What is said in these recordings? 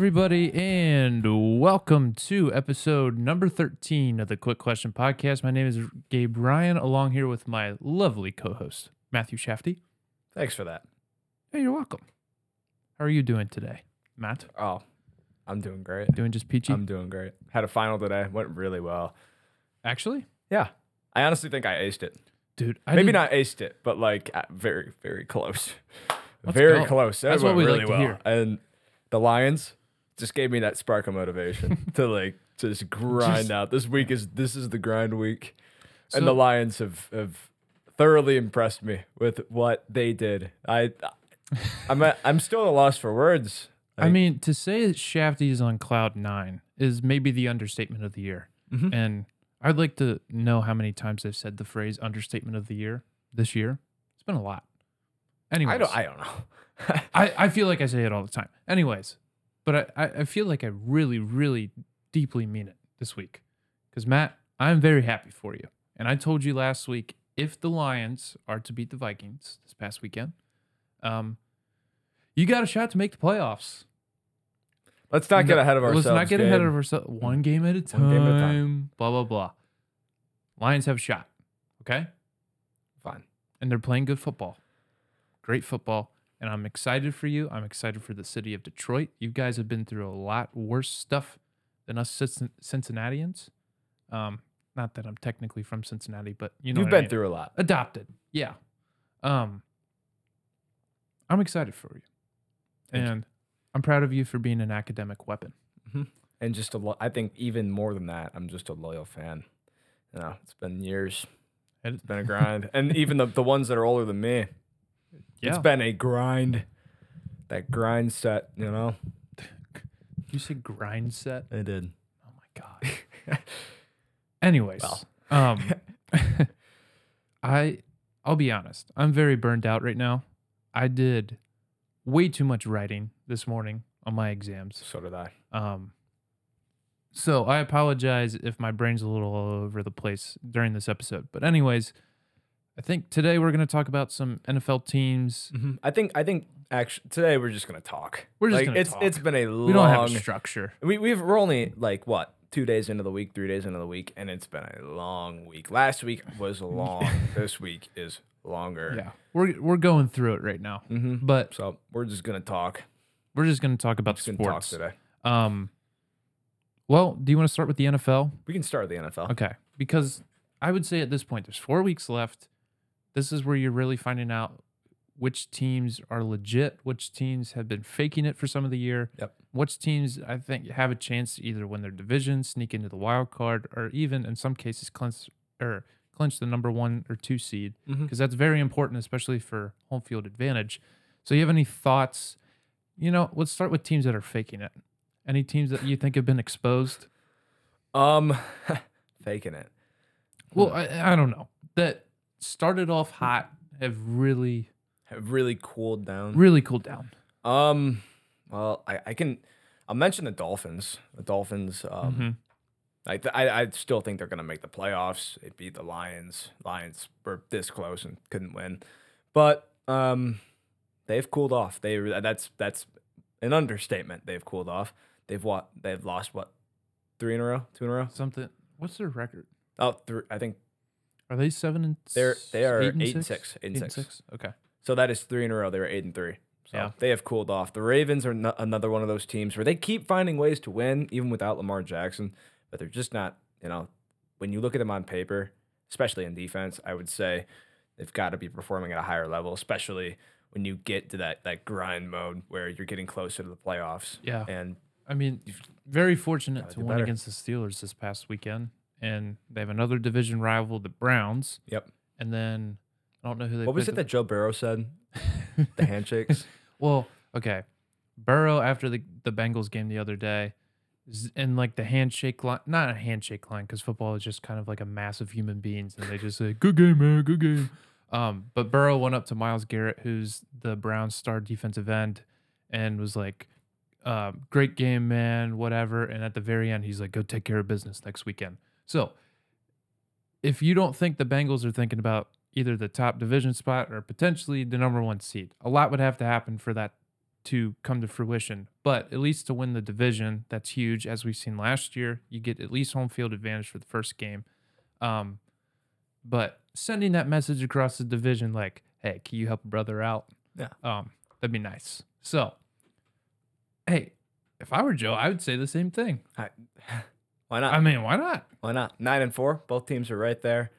everybody, and welcome to episode number 13 of the Quick Question Podcast. My name is Gabe Ryan, along here with my lovely co host, Matthew Shafty. Thanks for that. Hey, you're welcome. How are you doing today, Matt? Oh, I'm doing great. Doing just peachy? I'm doing great. Had a final today. Went really well. Actually, Yeah. I honestly think I aced it. dude, I Maybe did- not aced it, but like very, very close. Let's very go. close. That That's what went we really like well. hear. And the Lions just gave me that spark of motivation to like just grind Just- out. This week is this is the grind week. and the Lions have, have thoroughly impressed me with what they did. I I'm at, I'm still at a loss for words. I mean, to say that Shafty is on cloud nine is maybe the understatement of the year. Mhm. And I'd like to know how many times I've said the phrase understatement of the year this year. It's been a lot. Anyways, I don't I don't know. I, I feel like I say it all the time. Anyways, but I, I feel like I really, really deeply mean it this week. Because, Matt, I'm very happy for you. And I told you last week if the Lions are to beat the Vikings this past weekend, um, you got a shot to make the playoffs. Let's not get ahead of ourselves. Let's not get ahead of ourselves. One game at a time. One game at a time. Blah, blah, blah. Lions have a shot. Okay? Fine. and they're playing good football. Great football. And I'm excited for you. I'm excited for the city of Detroit. You guys have been through a lot worse stuff than us Cincinnatians. Um, not that I'm technically from Cincinnati, but you know You've what I been mean. through a lot. adopted. Yeah. Um, I'm excited for you, Thank you. and I'm proud of you for being an academic weapon. And just a lo- I think even more than that, I'm just a loyal fan. You know, it's been years. And- It's been a grind. and even the, the ones that are older than me, Yeah. it's been a grind. That grind set, you know? you said grind set. I did. Oh my god. Anyways, Well. um, I I'll be honest. I'm very burned out right now. I did way too much writing this morning on my exams. So did I. Um, so I apologize if my brain's a little all over the place during this episode. But anyways, I think today we're going to talk about some NFL teams. I think I think actually today we're just gonna talk. We're just like, gonna it's talk. it's been a long We don't have structure. we we've we're only like what two days into the week, three days into the week, and it's been a long week. Last week was long. this week is longer. Yeah, we're we're going through it right now. Mm-hmm. But So we're just gonna talk. we're just going to talk about gonna talk sports. today. Um, well, do you want to start with the NFL? We can start with the NFL. Okay, because I would say at this point, there's four weeks left. This is where you're really finding out which teams are legit, which teams have been faking it for some of the year. Yep. Which teams I think have a chance to either win their division, sneak into the wild card, or even in some cases clinch or clinch the number one or two seed because that's very important, especially for home field advantage. So, you have any thoughts? You know, let's start with teams that are faking it. Any teams that you think have been exposed? Um, faking it. Well, I, I don't know. That started off hot, have really, Have really cooled down. really cooled down. Um, well, I, I can. I'll mention the Dolphins. The Dolphins. Um, Mhm. I, I I still think they're gonna make the playoffs. They beat the Lions. Lions were this close and couldn't win, but um, they've cooled off. They that's that's an understatement. They've cooled off. They've what? They've lost what? Three in a row? Two in a row? Something. What's their record? Oh, three, I think Are they seven and they're they are eight and six? six. Eight and six. Okay. So that is three in a row. They were eight and three. So Yeah. they have cooled off. The Ravens are no- another one of those teams where they keep finding ways to win, even without Lamar Jackson, but they're just not, you know, when you look at them on paper, especially in defense, I would say they've got to be performing at a higher level, especially when you get to that, that grind mode where you're getting closer to the playoffs. Yeah. And I mean, very fortunate to do win better. against the Steelers this past weekend, and they have another division rival, the Browns, yep. and then I don't know who they. What was it that Joe Burrow said? The handshakes? Well, okay. Burrow after the the Bengals game the other day, in like the handshake line, not a handshake line, because football is just kind of like a mass of human beings, and they just say "Good game, man, good game." Um, but Burrow went up to Myles Garrett, who's the Browns' star defensive end, and was like, um, "Great game, man, whatever." And at the very end, he's like, "Go take care of business next weekend." So, if you don't think the Bengals are thinking about either the top division spot or potentially the number one seed, a lot would have to happen for that to come to fruition. But at least to win the division, that's huge. As we've seen last year, you get at least home field advantage for the first game. Um, but sending that message across the division, like, hey, can you help a brother out? Yeah. Um, that'd be nice. So, hey, if I were Joe, I would say the same thing. I, why not? I mean, why not? Why not? Nine and four. Both teams are right there.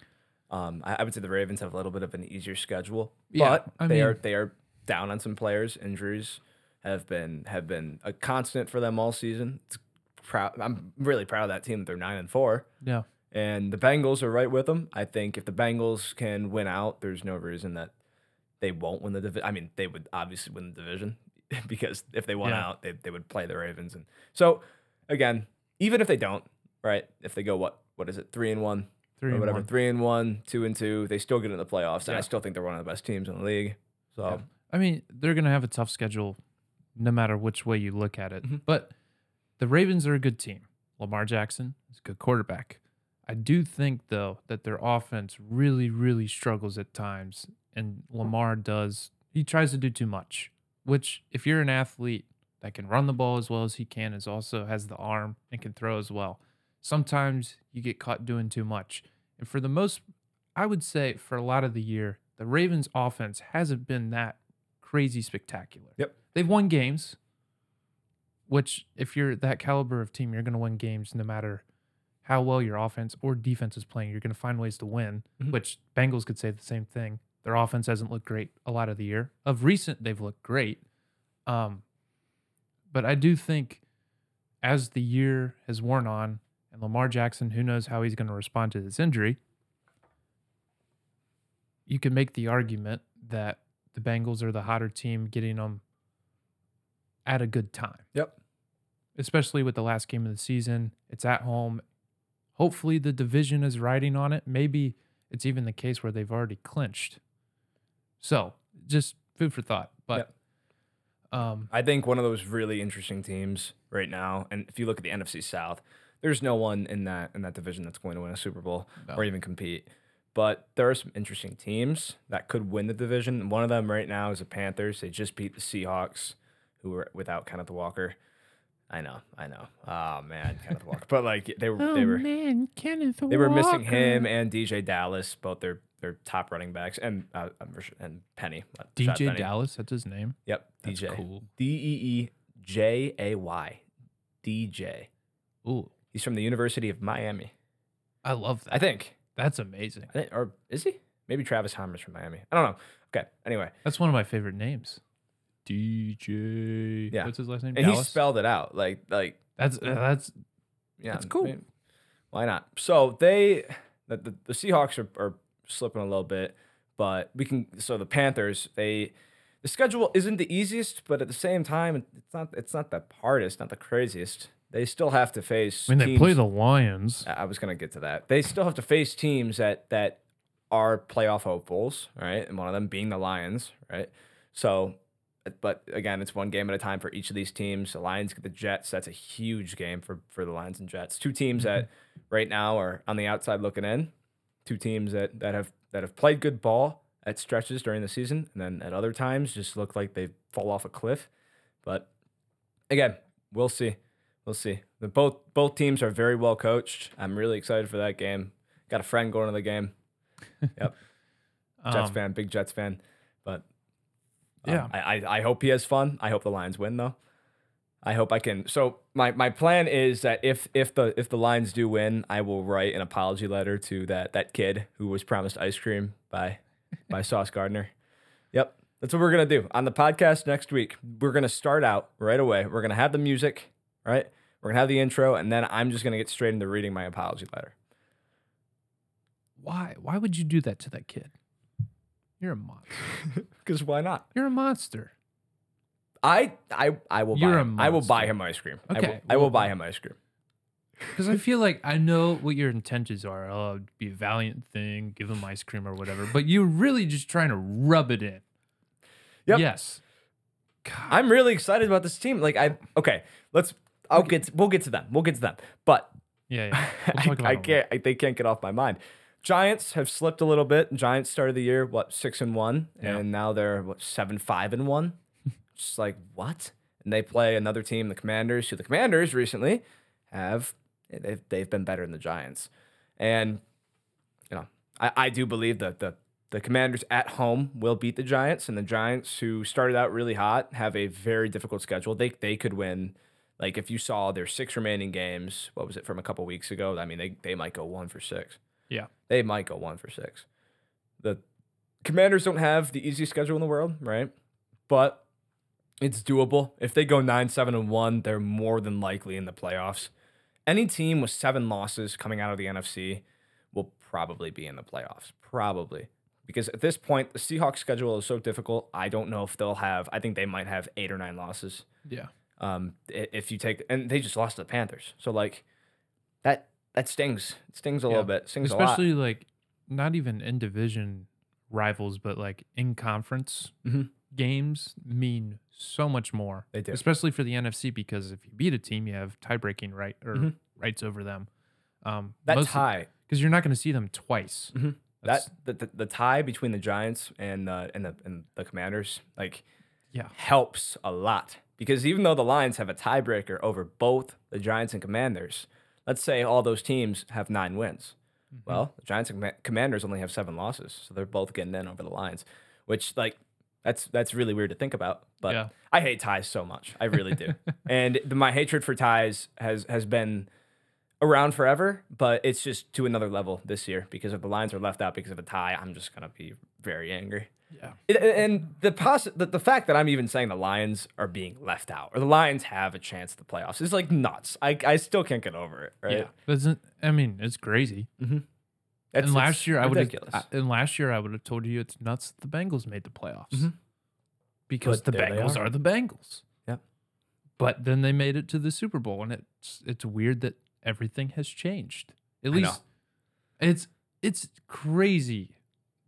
Um, I, I would say the Ravens have a little bit of an easier schedule, Yeah, but I they are they are down on some players. Injuries have been have been a constant for them all season. It's proud. I'm really proud of that team. that They're nine and four, Yeah. and the Bengals are right with them. I think if the Bengals can win out, there's no reason that they won't win the division. I mean, they would obviously win the division because if they won Yeah. out, they, they would play the Ravens. And so, again, even if they don't, right? If they go what what is it, three and one, Three or whatever, one. three and one, two and two, they still get in the playoffs, and I still think they're one of the best teams in the league. So Yeah. I mean, they're going to have a tough schedule no matter which way you look at it. Mhm. But the Ravens are a good team. Lamar Jackson is a good quarterback. I do think, though, that their offense really, really struggles at times. And Lamar does, he tries to do too much, which, if you're an athlete that can run the ball as well as he can, is also has the arm and can throw as well, sometimes you get caught doing too much. And for the most, I would say for a lot of the year, the Ravens offense hasn't been that crazy spectacular. Yep. They've won games, which if you're that caliber of team, you're going to win games no matter how well your offense or defense is playing. You're going to find ways to win, Mhm. which Bengals could say the same thing. Their offense hasn't looked great a lot of the year. Of recent, they've looked great. Um, but I do think as the year has worn on, and Lamar Jackson, who knows how he's going to respond to this injury, you can make the argument that the Bengals are the hotter team getting them at a good time, yep, especially with the last game of the season. It's at home. Hopefully, the division is riding on it. Maybe it's even the case where they've already clinched. So, just food for thought. But, um, I think one of those really interesting teams right now. And if you look at the NFC South, there's no one in that in that division that's going to win a Super Bowl No. or even compete. But there are some interesting teams that could win the division. One of them right now is the Panthers. They just beat the Seahawks, who were without Kenneth Walker. I know, I know. Oh man, Kenneth Walker. But like they were, they were, Oh, man, Kenneth they were missing him and DeeJay Dallas, both their their top running backs, and uh, and Penny. uh, DJ Penny. Dallas. That's his name. Yep, That's DJ. cool. D E E J A Y. DJ. Ooh, He's from the University of Miami. I love that. I think. That's amazing. I think or is he? Maybe Travis Homer's from Miami. I don't know. Okay. Anyway. That's one of my favorite names. DJ. Yeah. What's his last name? And he Dallas? spelled it out. Like like That's uh, that's yeah. That's cool. Why not? So they the, the, the Seahawks are, are slipping a little bit, but we can so the Panthers, they the schedule isn't the easiest, but at the same time, it's not it's not the hardest, not the craziest. They still have to face I mean they play the Lions. I was gonna get to that. They still have to face teams that that are playoff hopefuls, right? And one of them being the Lions, right? So, but again, it's one game at a time for each of these teams. The Lions get the Jets. That's a huge game for for the Lions and Jets. Two teams that mm-hmm. right now are on the outside looking in. Two teams that that have that have played good ball at stretches during the season, and then at other times just look like they fall off a cliff. But again, we'll see. We'll see. The both both teams are very well coached. I'm really excited for that game. Got a friend going to the game. Yep. Jets Um, fan, big Jets fan. But um, Yeah. I, I I hope he has fun. I hope the Lions win though. I hope I can. So my my plan is that if if the if the Lions do win, I will write an apology letter to that that kid who was promised ice cream by by Sauce Gardner. Yep, that's what we're gonna do on the podcast next week. We're gonna start out right away. We're gonna have the music, right? We're gonna have the intro, and then I'm just gonna get straight into reading my apology letter. Why? Why would you do that to that kid? You're a monster. Because why not? You're a monster. I I I will You're buy a him. I will buy him ice cream. I will, Okay, I will buy him ice cream. Because I feel like I know what your intentions are. Oh, it'd be a valiant thing, give him ice cream or whatever. But you're really just trying to rub it in. Yep. Yes. God. I'm really excited about this team. Like I okay, let's I'll get we'll get to them. We'll get to them. But Yeah, yeah. We'll I, I can't I, they can't get off my mind. Giants have slipped a little bit. Giants started the year what six and one, Yeah. and now they're what seven five and one. just like what? And they play another team, the Commanders, who the Commanders recently have they've they've been better than the Giants, and you know I, I do believe that the the Commanders at home will beat the Giants, and the Giants, who started out really hot, have a very difficult schedule. They they could win. Like if you saw their six remaining games, what was it from a couple weeks ago? I mean, they they might go one for six. Yeah. They might go one for six. The Commanders don't have the easiest schedule in the world, right? But it's doable. If they go nine, seven, and one, they're more than likely in the playoffs. Any team with seven losses coming out of the NFC will probably be in the playoffs. Probably. Because at this point, the Seahawks schedule is so difficult. I don't know if they'll have, I think they might have eight or nine losses. Yeah. Um, if you take, and they just lost to the Panthers. So, like, that that stings. It stings a little Yeah. bit. Stings a lot. Especially like not even in division rivals, but like in conference Mhm. games mean so much more. They do. Especially for the NFC because if you beat a team, you have tie breaking right or Mhm. rights over them. Um, That tie, because you're not going to see them twice. Mhm. That the, the, the tie between the Giants and uh, and the and the Commanders, like, Yeah. helps a lot because even though the Lions have a tiebreaker over both the Giants and Commanders, let's say all those teams have nine wins. Mm-hmm. Well, the Giants and Commanders only have seven losses, so they're both getting in over the Lions, which like that's that's really weird to think about. But Yeah. I hate ties so much, I really do, and the, my hatred for ties has has been around forever, but it's just to another level this year because if the Lions are left out because of a tie, I'm just gonna be very angry. Yeah. It, and the, possi- the the fact that I'm even saying the Lions are being left out or the Lions have a chance at the playoffs is like nuts. I, I still can't get over it. Right? Yeah. Doesn't I mean it's crazy. It's- and last year I would have and last year I would have told you it's nuts that the Bengals made the playoffs. Mhm. Because But the Bengals are. are. the Bengals. Yep. But then they made it to the Super Bowl and it's it's weird that everything has changed. At least it's it's crazy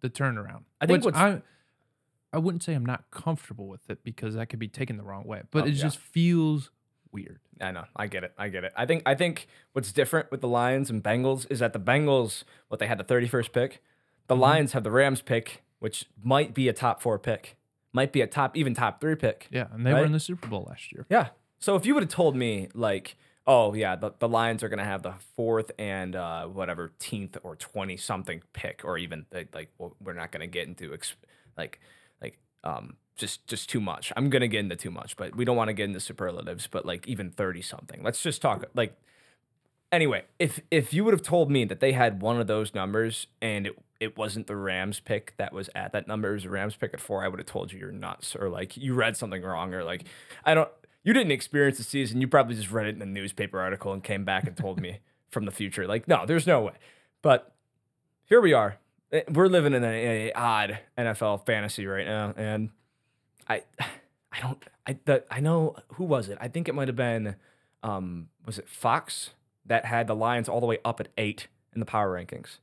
the turnaround. I think what's- I I wouldn't say I'm not comfortable with it because that could be taken the wrong way, but Oh, it yeah. just feels weird. I know. I get it. I get it. I think I think what's different with the Lions and Bengals is that the Bengals, what they had the 31st pick, the Lions have the Rams pick, which might be a top four pick, might be a top even top three pick. Yeah, and they Right? were in the Super Bowl last year. Yeah. So if you would have told me like, oh yeah, the, the Lions are gonna have the fourth and uh, whatever teenth or twenty something pick, or even like, like well, we're not gonna get into ex- like like um just just too much. I'm gonna get into too much, but we don't want to get into superlatives. But like even thirty something. Let's just talk like. Anyway, if if you would have told me that they had one of those numbers and it, it wasn't the Rams pick that was at that number, it was the Rams pick at four, I would have told you you're nuts or like you read something wrong or like I don't you didn't experience the season. You probably just read it in a newspaper article and came back and told me from the future. Like, no, there's no way. But here we are. Eh, We're living in a, a odd NFL fantasy right now, and I, I don't, I, the, I know who was it? I think it might have been, um, was it Fox that had the Lions all the way up at eight in the power rankings?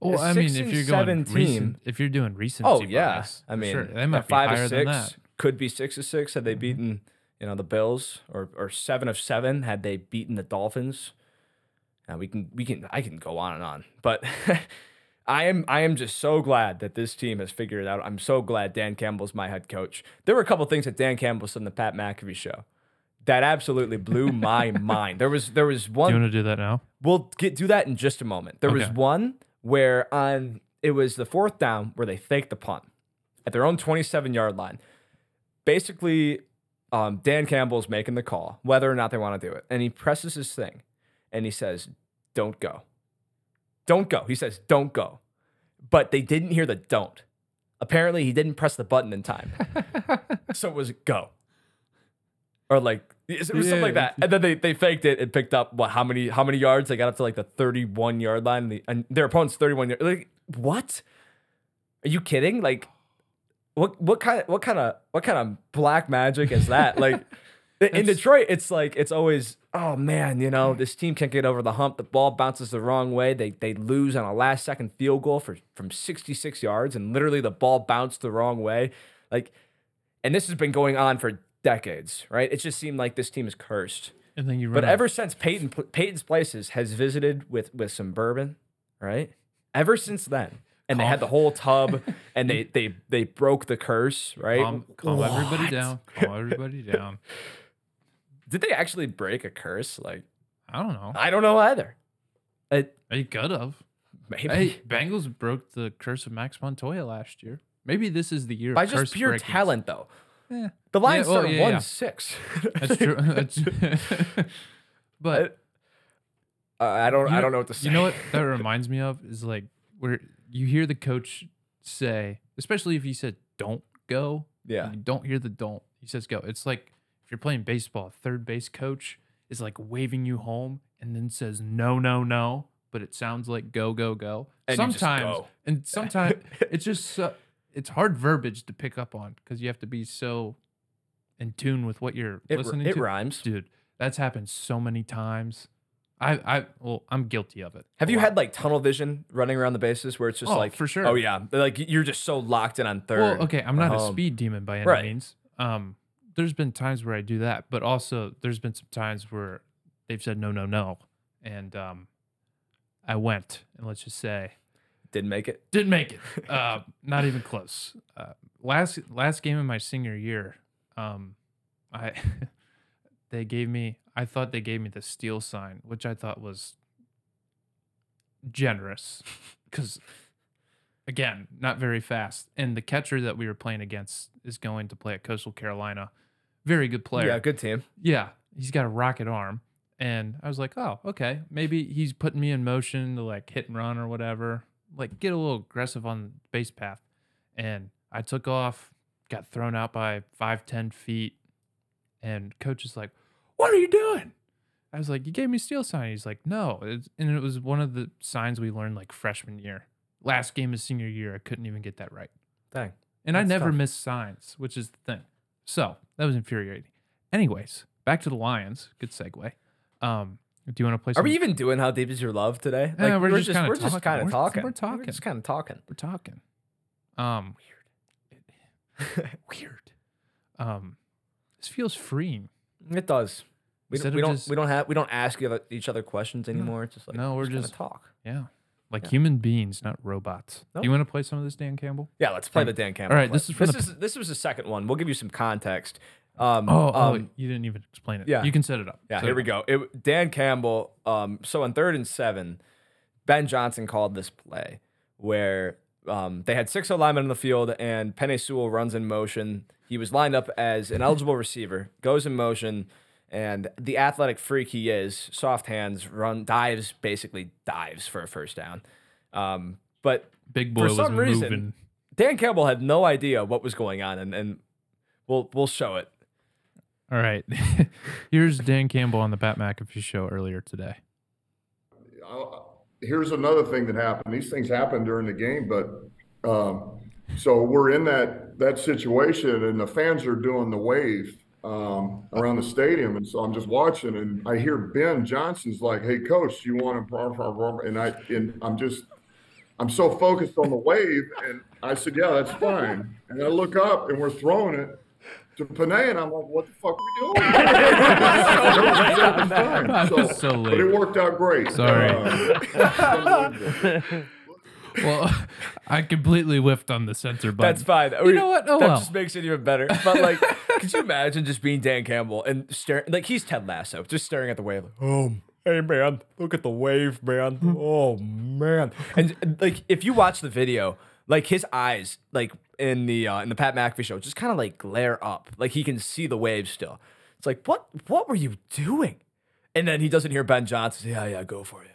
Well, I mean, if you're going recent, team- if you're doing recent, Oh yeah, I mean, sure, they might be five higher or than that. could be six of six had they beaten, you know, the Bills, or or seven of seven had they beaten the Dolphins. Now we can we can I can go on and on, but I am I am just so glad that this team has figured it out. I'm so glad Dan Campbell's my head coach. There were a couple things that Dan Campbell said in the Pat McAfee show that absolutely blew my mind. There was there was Do one you want to do that now? We'll get do that in just a moment. There was one where on it was the fourth down where they faked the punt at their own 27 yard line. Basically, um, Dan Campbell's making the call whether or not they want to do it, and he presses his thing, and he says, "Don't go, don't go." He says, "Don't go," but they didn't hear the "don't." Apparently, he didn't press the button in time, so it was go, or like it was something like that. And then they, they faked it and picked up what how many how many yards? They got up to like the 31 yard line, and, the, and their opponent's 31 yard. Like what? Are you kidding? Like what what kind of what kind of what kind of black magic is that? Like in Detroit, it's like it's always oh man, you know this team can't get over the hump. The ball bounces the wrong way. They they lose on a last second field goal for from 66 yards, and literally the ball bounced the wrong way. Like, and this has been going on for decades, right? It just seemed like this team is cursed. And then you run But out- ever since Peyton Peyton's Places has visited with with some bourbon, right? Ever since then, and they had the whole tub, and they they they broke the curse, right? Calm, calm everybody down. Calm everybody down. Did they actually break a curse? Like I don't know. I don't know either. It, They could have. maybe Hey, Bengals broke the curse of Max Montoya last year. Maybe this is the year by of just pure breakings. talent, though. Yeah, The Lions well, started yeah, one yeah. six. that's true. That's, but Uh, I don't. You I know- don't know what to say. You know what that reminds me of is like where you hear the coach say, especially if he said don't go, Yeah. you don't hear the don't. He says go. It's like if you're playing baseball, third base coach is like waving you home and then says no, no, no, but it sounds like go, go, go. And sometimes go. and sometimes it's just so, it's hard verbiage to pick up on because you have to be so in tune with what you're It, listening it to. rhymes. Dude, that's happened so many times. I, I, well, I'm guilty of it. Have you lot. had like tunnel vision running around the bases where it's just Oh, like for sure. Oh yeah, like you're just so locked in on third. Well, okay, I'm not a Um, speed demon by any right. means. Um, there's been times where I do that, but also there's been some times where they've said no, no, no, and um, I went, and let's just say Didn't make it. didn't make it. Uh, not even close. Uh, last last game of my senior year, um, I they gave me. I thought they gave me the steal sign, which I thought was generous, because again, not very fast. And the catcher that we were playing against is going to play at Coastal Carolina. Very good player. Yeah, good team. Yeah, he's got a rocket arm. And I was like, oh, okay. Maybe he's putting me in motion to like hit and run or whatever, like get a little aggressive on the base path. And I took off, got thrown out by five, 10 feet. And coach is like, what are you doing? I was like, you gave me steal sign. He's like, no. It's, and it was one of the signs we learned like freshman year. Last game of senior year, I couldn't even get that right. Dang. And I never tough. miss signs, which is the thing. So that was infuriating. Anyways, back to the Lions. Good segue. Um, do you want to play? Are Some, we even doing how deep is your love today? Yeah, we're just kinda we're just kind of We're- talking. we're talking. just kind of talking. We're talking. Um, weird. Weird. Um, this feels freeing. It does. We Instead don't, we don't just- we don't have we don't ask each other- questions anymore. It's just like No, we're kinda just- talk. Yeah, like Yeah. human beings, not robots. Nope. Do you want to play some of this, Dan Campbell? Yeah, let's play the Dan Campbell. all right, clip. this is this the- is this was the second one. We'll give you some context. Um, Oh, oh, um, you didn't even explain it. yeah. you can set it up. Yeah, Set here we go. It, Dan Campbell. Um, so on third and seven, Ben Johnson called this play where um, they had six O linemen on the field, and Penei Sewell runs in motion. He was lined up as an eligible receiver, goes in motion, and the athletic freak he is, soft hands, run dives, basically dives for a first down. Um, but Big boy For was some moving. reason- Dan Campbell had no idea what was going on, and, and we'll we'll show it. All right, here's Dan Campbell on the Pat McAfee show earlier today. I'll- here's another thing that happened. These things happen during the game, but um, so we're in that that situation, and the fans are doing the wave um, around the stadium, and so I'm just watching, and I hear Ben Johnson's like, "Hey, coach, you want to?" And I and I'm just I'm so focused on the wave, and I said, "Yeah, that's fine." And I look up, and we're throwing it. To Penei, and I'm like, what the fuck are we doing? I was so But it worked out great. Sorry. Um, Well, I completely whiffed on the censor button. That's fine. You know what? Oh that well. just makes it even better. But like, could you imagine just being Dan Campbell and staring like he's Ted Lasso, just staring at the wave? Like, oh, hey man, look at the wave, man. Oh man. And like, if you watch the video, like his eyes, like in the uh, in the Pat McAfee show, just kind of like glare up, like he can see the wave still. It's like, what what were you doing? And then he doesn't hear Ben Johnson. say, Yeah, yeah, go for it.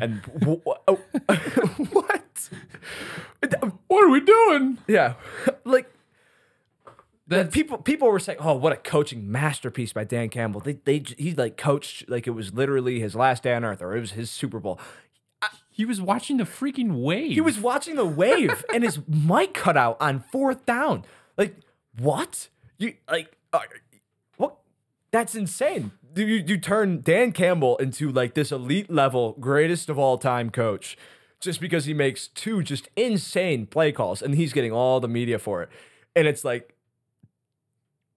And wh- oh, what? what are we doing? Yeah, like That's that people people were saying, "Oh, what a coaching masterpiece by Dan Campbell." They they he like coached like it was literally his last day on earth or it was his Super Bowl. he was watching the freaking wave. He was watching the wave and his mic cut out on fourth down. Like what? You like uh, what? That's insane. You you turn Dan Campbell into like this elite level greatest of all time coach just because he makes two just insane play calls and he's getting all the media for it. And it's like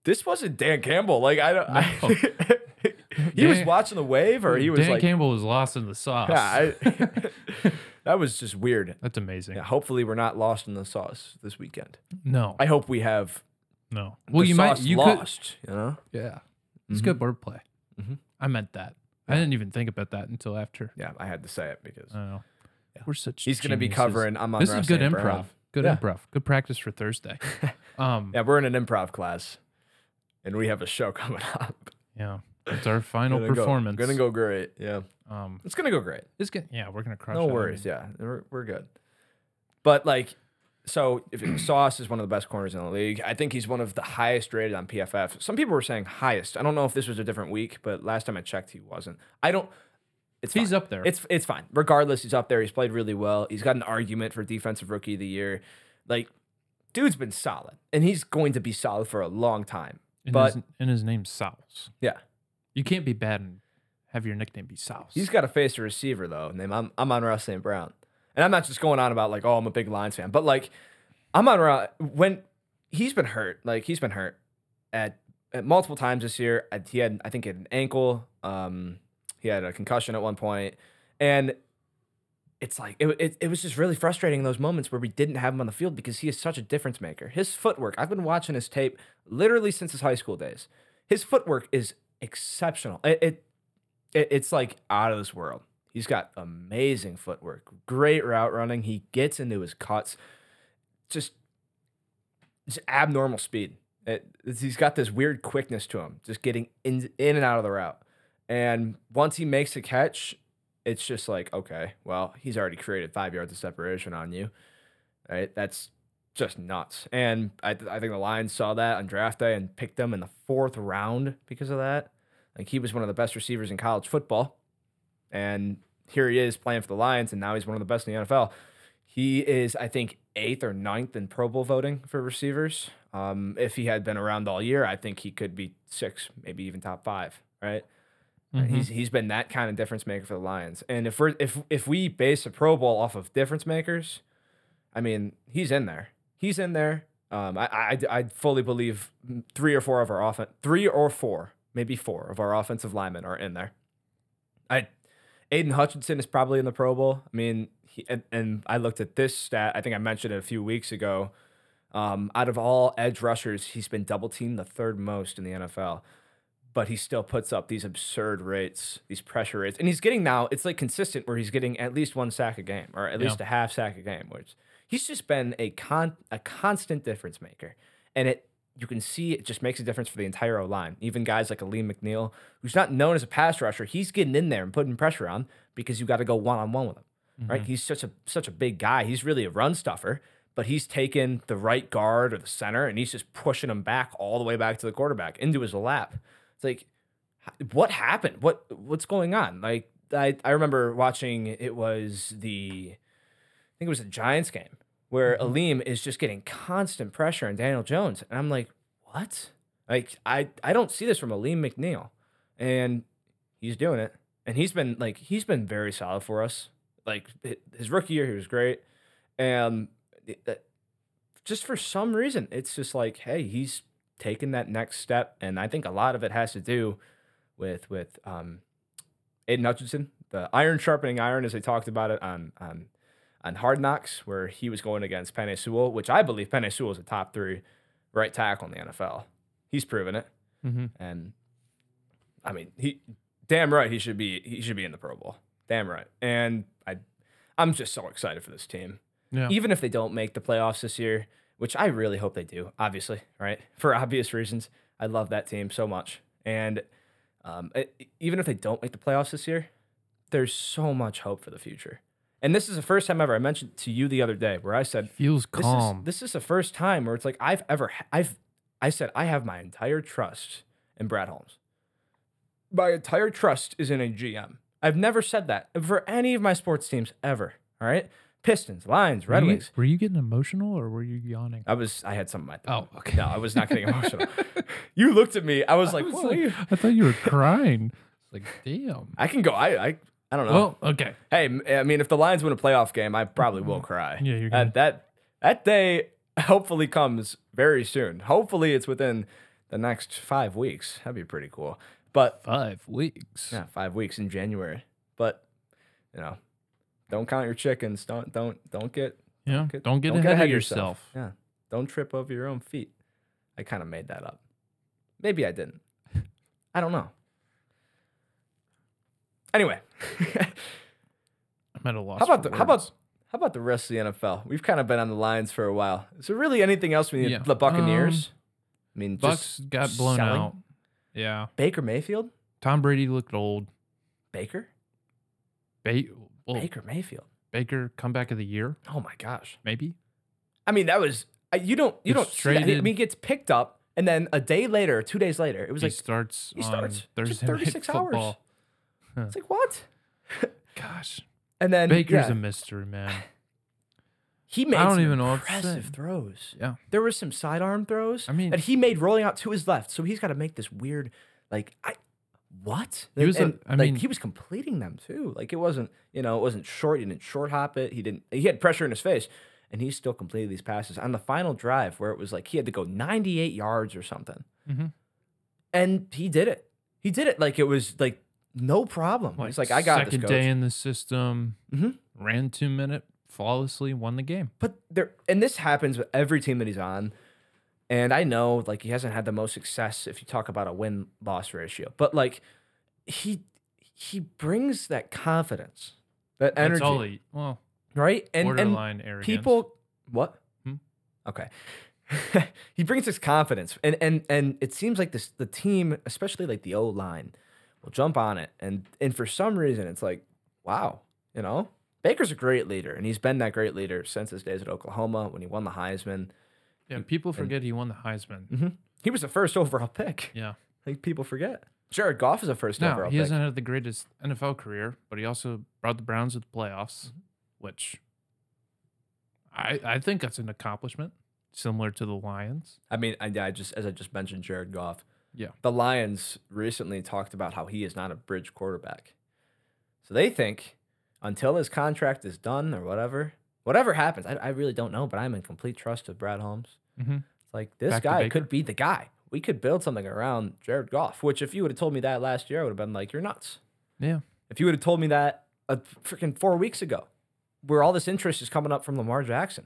this wasn't Dan Campbell. Like I don't I, he was watching the wave, or he was Dan like, Campbell was lost in the sauce. yeah, I, that was just weird. That's amazing. Yeah, hopefully we're not lost in the sauce this weekend. No, I hope we have no. Well, you might. You could. lost. You know? Yeah, it's mm-hmm. good wordplay. Mhm. I meant that. I didn't even think about that until after. Yeah, I had to say it because I know. We're such. he's going to be covering. I'm on. This is good improv. Good Yeah. improv. Good practice for Thursday. Um, Yeah, we're in an improv class, and we have a show coming up. yeah, it's our final Gonna go- performance. Gonna go great. Yeah, Um, it's gonna go great. it's good. Yeah, we're gonna crush. No it. Worries. mean, Yeah, we're, we're good. But like, so if Sauce is one of the best corners in the league, I think he's one of the highest rated on PFF. Some people were saying highest. I don't know if this was a different week, but last time I checked, he wasn't. I don't. It's He's fine. up there. It's it's fine. Regardless, he's up there. He's played really well. He's got an argument for defensive rookie of the year. Like, dude's been solid, and he's going to be solid for a long time. and but his, and his name's Sauce. yeah, You can't be bad and have your nickname be Sauce. He's got to face a receiver though. Name I'm Amon-Ra St. Brown, and I'm not just going on about like oh I'm a big Lions fan, but like Amon-Ra when he's been hurt. Like he's been hurt at, at multiple times this year. He had I think an ankle. Um, he had a concussion at one point, and it's like it, it, it was just really frustrating in those moments where we didn't have him on the field because he is such a difference maker. His footwork. I've been watching his tape literally since his high school days. His footwork is exceptional. It, it it, it's like out of this world. He's got amazing footwork, great route running. He gets into his cuts, just, just abnormal speed. It, he's got this weird quickness to him, just getting in, in and out of the route. And once he makes a catch, it's just like, okay, well, he's already created five yards of separation on you. Right? That's just nuts. And I, I think the Lions saw that on draft day and picked him in the fourth round because of that. Like he was one of the best receivers in college football. And here he is playing for the Lions, and now he's one of the best in the NFL. He is, I think, eighth or ninth in Pro Bowl voting for receivers. Um, if he had been around all year, I think he could be six, maybe even top five, right? Mhm. He's he's been that kind of difference maker for the Lions. And if we're if if we base a Pro Bowl off of difference makers, I mean, he's in there. He's in there. Um, I, I I fully believe three or four of our offense, three or four, maybe four of our offensive linemen are in there. I, Aidan Hutchinson is probably in the Pro Bowl. I mean, he, and, and I looked at this stat. I think I mentioned it a few weeks ago. Um, out of all edge rushers, he's been double teamed the third most in the NFL but he still puts up these absurd rates, these pressure rates. And he's getting now, it's like consistent where he's getting at least one sack a game or at least a half sack a game, which he's just been a con a constant difference maker. And it you can see it just makes a difference for the entire O line. Even guys like Alim McNeill, who's not known as a pass rusher, he's getting in there and putting pressure on because you got to go one on one with him. Right? Mm-hmm. He's such a such a big guy. He's really a run stuffer, but he's taking the right guard or the center and he's just pushing him back all the way back to the quarterback into his lap. It's like, what happened? What what's going on? Like I I remember watching it was the I think it was the Giants game where Alim is just getting constant pressure on Daniel Jones, and I'm like, what? Like I I don't see this from Alim McNeill, and he's doing it, and he's been like he's been very solid for us. Like his rookie year, he was great, and just for some reason, it's just like, hey, he's taken that next step, and I think a lot of it has to do with with um, Aidan Hutchinson, the iron sharpening iron, as they talked about it on on on Hard Knocks, where he was going against Penei Sewell, which I believe Penei Sewell is a top three right tackle in the NFL. He's proven it, Mhm. and I mean, he damn right he should be he should be in the Pro Bowl. Damn right, and I I'm just so excited for this team Yeah. even if they don't make the playoffs this year, which I really hope they do, obviously, right? For obvious reasons. I love that team so much. And um, it- even if they don't make the playoffs this year, there's so much hope for the future. And this is the first time ever I mentioned to you the other day where I said, Feels this calm. is, this is the first time where it's like I've ever, I've, I said, I have my entire trust in Brad Holmes. My entire trust is in a GM. I've never said that for any of my sports teams ever. All right. Pistons, Lions, Red were, you, Wings. were you getting emotional or were you yawning? I was. I had something. in my throat. Oh, okay. No, I was not getting emotional. you looked at me. I was like, I, was like- I thought you were crying. It's like, damn. I can go. I. I. I don't know. Well, okay. hey, I mean, if the Lions win a playoff game, I probably will mm-hmm. cry. Yeah, you're uh, And that that day hopefully comes very soon. Hopefully, it's within the next five weeks. That'd be pretty cool. But Five weeks. yeah, five weeks in January. But you know, don't count your chickens. Don't don't don't get Yeah. get- Don't get don't ahead of yourself. Yeah. Don't trip over your own feet. I kind of made that up. Maybe I didn't. I don't know. Anyway, I'm at a loss. how about the how about how about the rest of the NFL? We've kind of been on the lines for a while. Is there really anything else we need? Yeah. The Buccaneers. Um, I mean, Bucks got blown selling? out? Yeah. Baker Mayfield. Tom Brady looked old. Baker. Ba- well, Baker Mayfield. Baker comeback of the year, Oh my gosh. maybe. I mean, that was I- you don't you Gets don't see that. I mean, he gets picked up, and then a day later, two days later, it was he like starts he starts just Thursday night 36 hours. It's like what? Gosh, And then Baker's yeah, a mystery man. he made I don't some even know what to say. impressive throws. Yeah. There were some sidearm throws. I mean- that he made rolling out to his left, so he's got to make this weird like I. What? He was a- and, I like mean- he was completing them too. Like it wasn't, you know, it wasn't short. He didn't short hop it. He didn't. He had pressure in his face, and he still completed these passes on the final drive where it was like he had to go 98 yards or something, Mhm. and he did it. He did it like it was like no problem. He's like, I got second this, coach. day in the system. Mhm. Ran two minute flawlessly, won the game. But there, and this happens with every team that he's on. And I know, like, he hasn't had the most success if you talk about a win loss ratio, but like, he he brings that confidence, that energy, That's all he. Well, right? And and borderline arrogance. people, what? Hmm? Okay. he brings this confidence, and and and it seems like this the team, especially like the O line, jump on it, and and for some reason, it's like, wow, you know, Baker's a great leader, and he's been that great leader since his days at Oklahoma when he won the Heisman. Yeah, people forget he won the Heisman. Mm-hmm. He was the first overall pick. Yeah. Like people forget. Jared Goff is a first No, overall he pick. hasn't had the greatest NFL career, but he also brought the Browns to the playoffs, Mm-hmm. which I I think that's an accomplishment, similar to the Lions. I mean, I, I just as I just mentioned, Jared Goff. Yeah. The Lions recently talked about how he is not a bridge quarterback. So they think until his contract is done or whatever, whatever happens, I, I really don't know, but I'm in complete trust of Brad Holmes. Mhm. It's like this Back guy could be the guy. We could build something around Jared Goff, which if you would have told me that last year, I would have been like, you're nuts. Yeah. If you would have told me that a freaking four weeks ago, where all this interest is coming up from Lamar Jackson,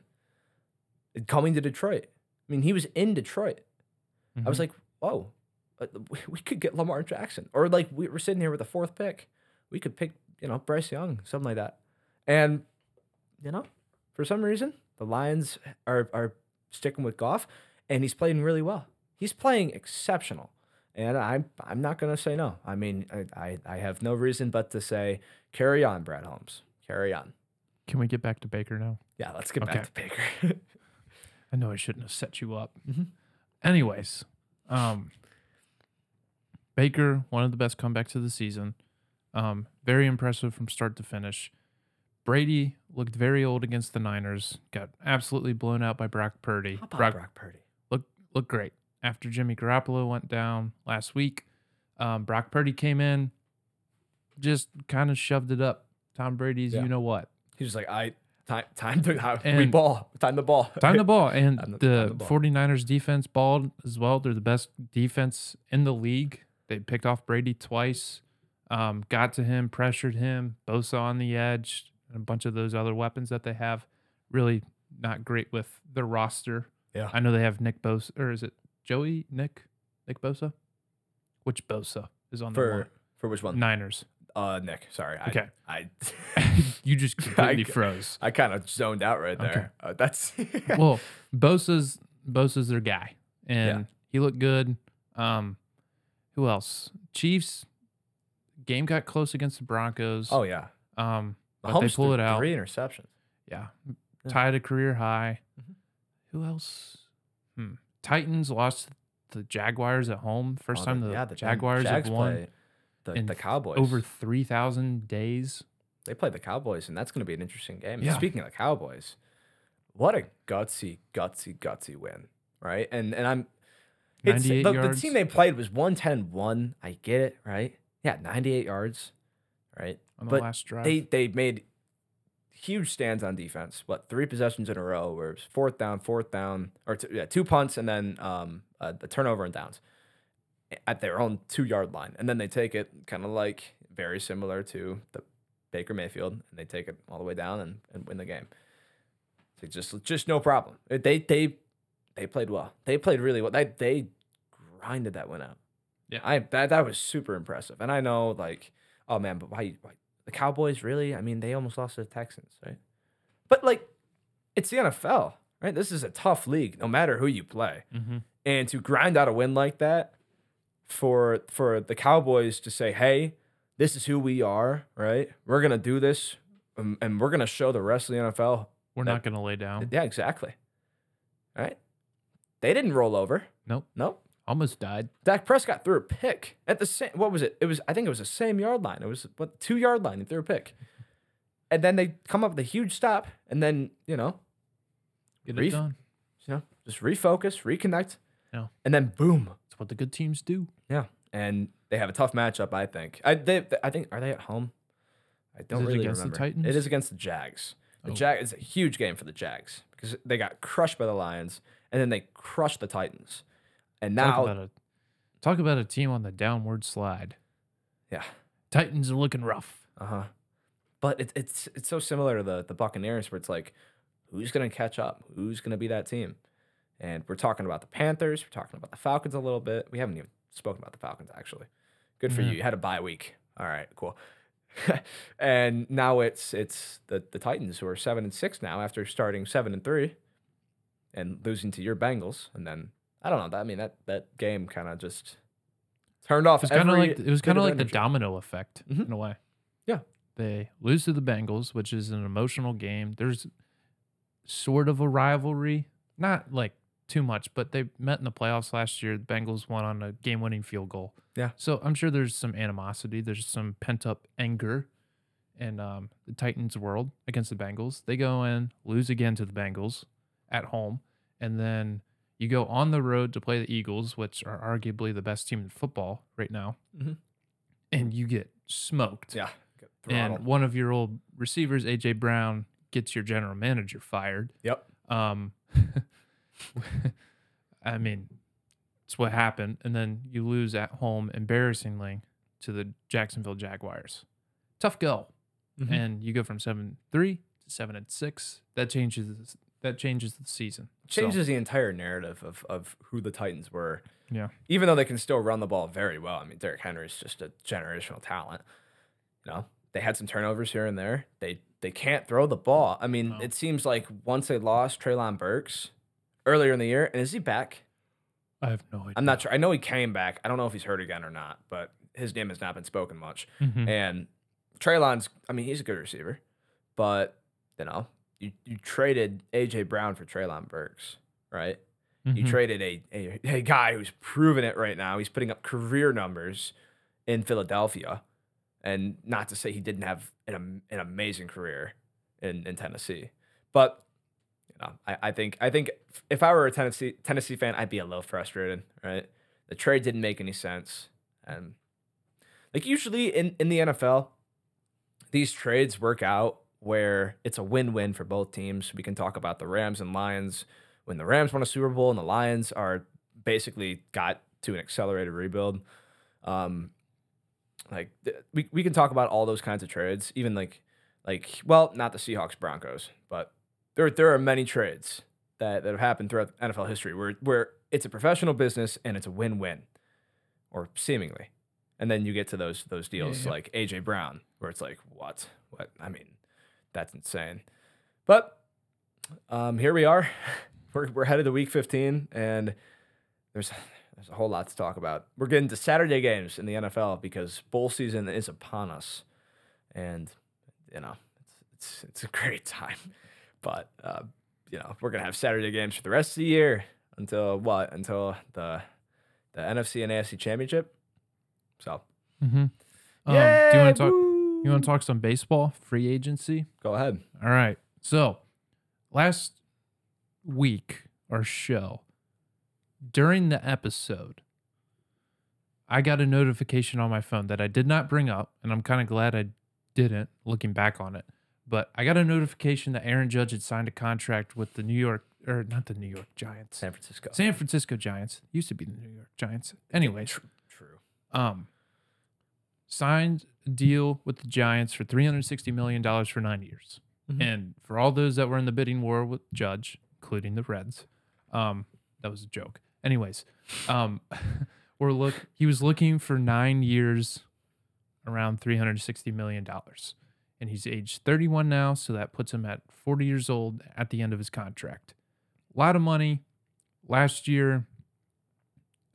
coming to Detroit. I mean, he was in Detroit. I was Mhm. like, whoa, we- we could get Lamar Jackson. Or like we were sitting here with the fourth pick. We could pick, you know, Bryce Young, something like that. And, you know, for some reason, the Lions are, are sticking with Goff, and he's playing really well. He's playing exceptional. And I'm I'm not gonna say no. I mean, I, I, I have no reason but to say, carry on, Brad Holmes. Carry on. Can we get back to Baker now? Yeah, let's get Okay. back to Baker. I know I shouldn't have set you up. Mhm. Anyways, um, Baker, one of the best comebacks of the season. Um, very impressive from start to finish. Brady looked very old against the Niners. Got absolutely blown out by Brock Purdy. How about Brock Brock Purdy? looked looked great after Jimmy Garoppolo went down last week. Um, Brock Purdy came in, just kind of shoved it up. Tom Brady's, Yeah. you know what? He was like, I time time to we And- ball. Time the ball. Time the ball. And the- the, the ball. 49ers defense balled as well. They're the best defense in the league. They picked off Brady twice, um, got to him, pressured him, Bosa on the edge, and a bunch of those other weapons that they have. Really not great with their roster. Yeah. I know they have Nick Bosa, or is it Joey Nick? Nick Bosa? Which Bosa is on for the for which one? Niners? Uh, Nick. Sorry. I, Okay. I you just completely I- froze. I kind of zoned out right Okay. there. Uh, that's well, Bosa's Bosa's their guy, and Yeah. he looked good. Um, who else? Chiefs. Game got close against the Broncos. oh yeah. um, but Mahomes they pull it out. Three interceptions. Yeah, Yeah. tied a career high. Mhm. Who else? Hmm. Titans lost the Jaguars at home. First Oh, time the- yeah, the Jaguars Jags have won the, in the Cowboys over three thousand days. They play the Cowboys, and that's going to be an interesting game. Yeah. Speaking of the Cowboys, what a gutsy, gutsy, gutsy win, right? And and I'm it's, 98 the, the team they played was 110-1. I get it, right? Yeah, 98 yards, right? on the but last drive. They they made huge stands on defense. What three possessions in a row where it was fourth down, fourth down, or two, yeah, two punts and then um a, a turnover and downs. at their own two yard line, and then they take it kind of like very similar to the Baker Mayfield, and they take it all the way down and, and win the game. It's just just no problem. They they they played well. They played really well. They they grinded that one out. Yeah. I that that was super impressive. And I know like, oh man, but why, why the Cowboys really? I mean, they almost lost to the Texans, right? But like, it's the NFL, right? This is a tough league, no matter who you play. Mm-hmm. And to grind out a win like that, for for the Cowboys to say, hey, this is who we are, right? We're gonna do this, um, and we're gonna show the rest of the NFL. We're That- not going to lay down. Yeah, exactly. All right. They didn't roll over. Nope. Nope. Almost died. Dak Prescott threw a pick at the same. What was it? It was. I think it was the same yard line. It was what two yard line. He threw a pick, and then they come up with a huge stop, and then you know, Get it done. you know, just refocus, reconnect, Yeah. and then boom, That's what the good teams do. yeah. And they have a tough matchup. I think. I they. I think are they at home? I don't it really against the remember. Titans? It is against the Jags. The Oh. Jag is a huge game for the Jags because they got crushed by the Lions, and then they crushed the Titans, and Talk now about a talk about a team on the downward slide. yeah. Titans are looking rough. Uh huh. But it's it's it's so similar to the the Buccaneers, where it's like, who's gonna catch up? Who's gonna be that team? And we're talking about the Panthers. We're talking about the Falcons a little bit. We haven't even spoken about the Falcons actually. Good for Yeah. you. You had a bye week. All right, cool. and now it's it's the the Titans who are seven and six now after starting seven and three, and losing to your Bengals. And then I don't know. That I mean that that game kind of just turned off. It was kind of like it was kind of like the domino effect Mhm. in a way. Yeah. They lose to the Bengals, which is an emotional game. There's sort of a rivalry, not like too much, but they met in the playoffs last year. The Bengals won on a game-winning field goal. Yeah. So I'm sure there's some animosity. There's some pent-up anger in um, the Titans' world against the Bengals. They go in, lose again to the Bengals at home, and then you go on the road to play the Eagles, which are arguably the best team in football right now, Mhm. and you get smoked. Yeah. and one of your old receivers, AJ Brown, gets your general manager fired. Yep. Um, I mean, it's what happened, and then you lose at home embarrassingly to the Jacksonville Jaguars. Tough go, Mhm. and you go from seven three to seven and six. That changes. That changes the season. So, changes the entire narrative of, of who the Titans were. Yeah. Even though they can still run the ball very well. I mean, Derrick Henry's just a generational talent. You know, they had some turnovers here and there. They they can't throw the ball. I mean, No. it seems like once they lost Treylon Burks earlier in the year, and is he back? I have no idea. I'm not sure. I know he came back. I don't know if he's hurt again or not, but his name has not been spoken much. Mhm. And Treylon's, I mean, he's a good receiver, but you know, you, you traded AJ Brown for Treylon Burks, right? You Mhm. traded a, a a guy who's proven it right now. He's putting up career numbers in Philadelphia, and not to say he didn't have an an amazing career in, in Tennessee, but you know, I, I think I think if I were a Tennessee Tennessee fan, I'd be a little frustrated. Right, the trade didn't make any sense, and like usually in in the NFL, these trades work out where it's a win-win for both teams. We can talk about the Rams and Lions when the Rams won a Super Bowl and the Lions are basically got to an accelerated rebuild. Um, like th- we we can talk about all those kinds of trades, even like like well, not the Seahawks Broncos, but there there are many trades that, that have happened throughout NFL history where where it's a professional business and it's a win-win, or seemingly. And then you get to those those deals yeah. like AJ Brown, where it's like, what? What? I mean, that's insane. But um, here we are. We're, we're headed to week 15, and there's there's a whole lot to talk about. We're getting to Saturday games in the NFL because bowl season is upon us, and you know it's it's, it's a great time. But uh, you know we're gonna have Saturday games for the rest of the year until what? Until the the NFC and AFC championship. So Mhm. Um, do you want to talk? You want to talk some baseball free agency? Go ahead. All right. So last week or show during the episode, I got a notification on my phone that I did not bring up, and I'm kind of glad I didn't looking back on it. But I got a notification that Aaron Judge had signed a contract with the New York or not the New York Giants. San Francisco. San Francisco Giants. Used to be the New York Giants. Anyways, true. Um, signed a deal with the Giants for three hundred sixty million dollars for nine years, Mhm. and for all those that were in the bidding war with Judge, including the Reds, um, that was a joke. Anyways, um, we're look. He was looking for nine years, around three hundred sixty million dollars, and he's age thirty one now, so that puts him at forty years old at the end of his contract. A lot of money. Last year,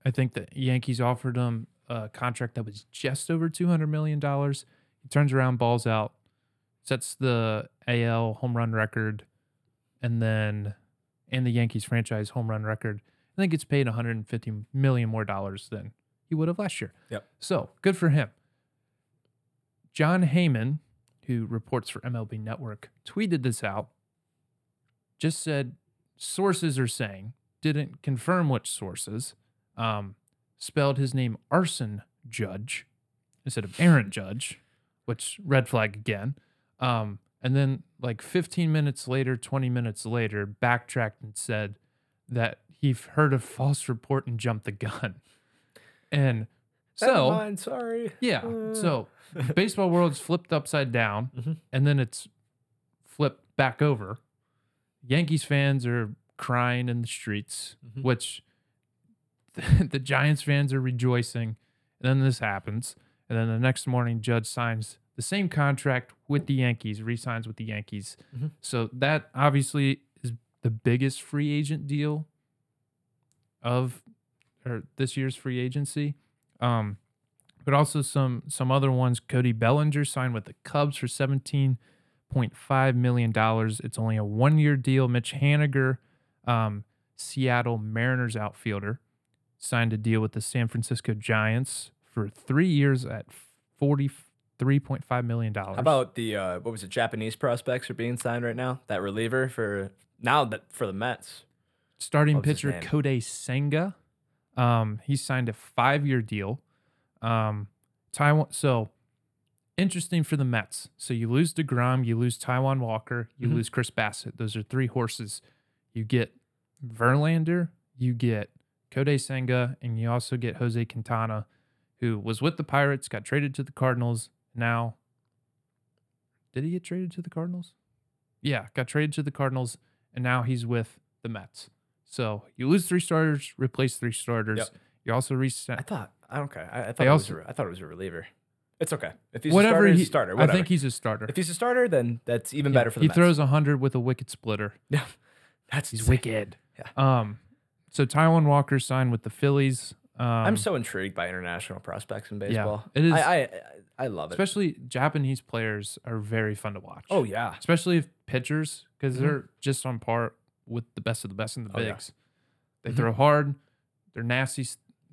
I think the Yankees offered him a contract that was just over two hundred million dollars. He turns around, balls out, sets the AL home run record, and then and the Yankees franchise home run record. and then gets paid 150 million more dollars than he would have last year. Yep. So good for him. Jon Heyman, who reports for MLB Network, tweeted this out. Just said sources are saying, didn't confirm which sources, um, spelled his name Arson Judge instead of Aaron Judge, which red flag again. Um, and then like 15 minutes later, 20 minutes later, backtracked and said that he heard a false report and jumped the gun. And so mind, sorry. yeah. Uh. So baseball world's flipped upside down Mhm. and then it's flipped back over. Yankees fans are crying in the streets, Mhm. which the Giants fans are rejoicing. And then this happens. And then the next morning, Judge signs the same contract with the Yankees, re-signs with the Yankees. Mhm. So that obviously is the biggest free agent deal of or this year's free agency. Um, but also some some other ones. Cody Bellinger signed with the Cubs for seventeen point five million dollars. It's only a one year deal. Mitch Haniger, um, Seattle Mariners outfielder, signed a deal with the San Francisco Giants for three years at forty three point five million dollars. How about the uh, what was it? Japanese prospects are being signed right now. That reliever for now that for the Mets. starting What was his pitcher? Kodai Senga. Um, he signed a five year deal. Um, Taijuan. So interesting for the Mets. So you lose Degrom, you lose Taijuan Walker, you Mhm. lose Chris Bassitt. Those are three horses. You get Verlander, you get Kodai Senga, and you also get Jose Quintana, who was with the Pirates, got traded to the Cardinals. Now, did he get traded to the Cardinals? Yeah, got traded to the Cardinals, and now he's with the Mets. So you lose three starters, replace three starters. Yep. You also reset. I thought I don't care. I, I thought it also- was a, I thought it was a reliever. It's okay. If he's whatever a starter, he's a starter. I Whatever. think he's a starter. if he's a starter, then that's even Yeah, better for the he Mets. throws hundred with a wicked splitter. Yeah, that's He's insane. wicked. Yeah. Um, so Taijuan Walker signed with the Phillies. Um, I'm so intrigued by international prospects in baseball. Yeah, it is- I I, I, love it. especially Japanese players are very fun to watch. Oh yeah. especially if pitchers because Mhm. they're just on par with the best of the best in the Oh, yeah. bigs. They Mhm. throw hard. They're nasty.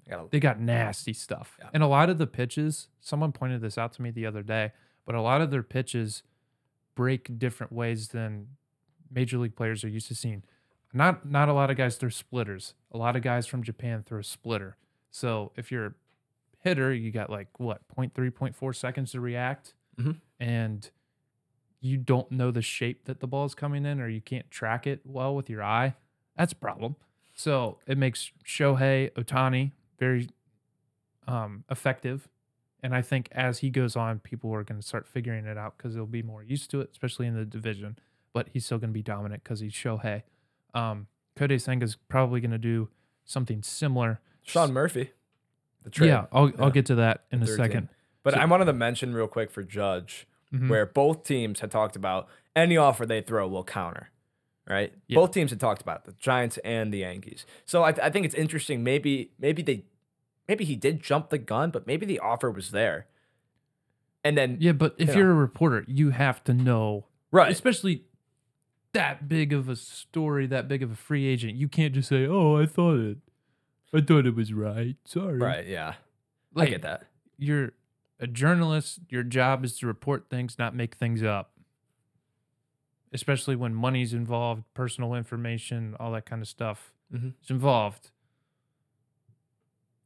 gotta- They got nasty stuff. Yeah. And a lot of the pitches, someone pointed this out to me the other day, but a lot of their pitches break different ways than major league players are used to seeing. Not not a lot of guys throw splitters. A lot of guys from Japan throw a splitter. So if you're a hitter, you got like what 0.3, 0.4 seconds to react, Mhm. and you don't know the shape that the ball is coming in, or you can't track it well with your eye. That's a problem. So it makes Shohei Ohtani very um, effective. And I think as he goes on, people are going to start figuring it out because they'll be more used to it, especially in the division. But he's still going to be dominant because he's Shohei. Um, Kodai Senga's probably going to do something similar. Sean Murphy. The trade. Yeah, I'll, Yeah. I'll get to that in a second. But So- I wanted to mention real quick for Judge, Mhm. where both teams had talked about any offer they throw will counter. Right. Yeah. Both teams had talked about it, the Giants and the Yankees. So I, I think it's interesting. Maybe maybe they maybe he did jump the gun, but maybe the offer was there. And then Yeah, but if Yeah. you're a reporter, you have to know, right. especially that big of a story, that big of a free agent. You can't just say, "Oh, I thought it, I thought it was right." Sorry, Right. Yeah. Like, I get that. You're a journalist. Your job is to report things, not make things up. Especially when money's involved, personal information, all that kind of stuff Mhm. is involved.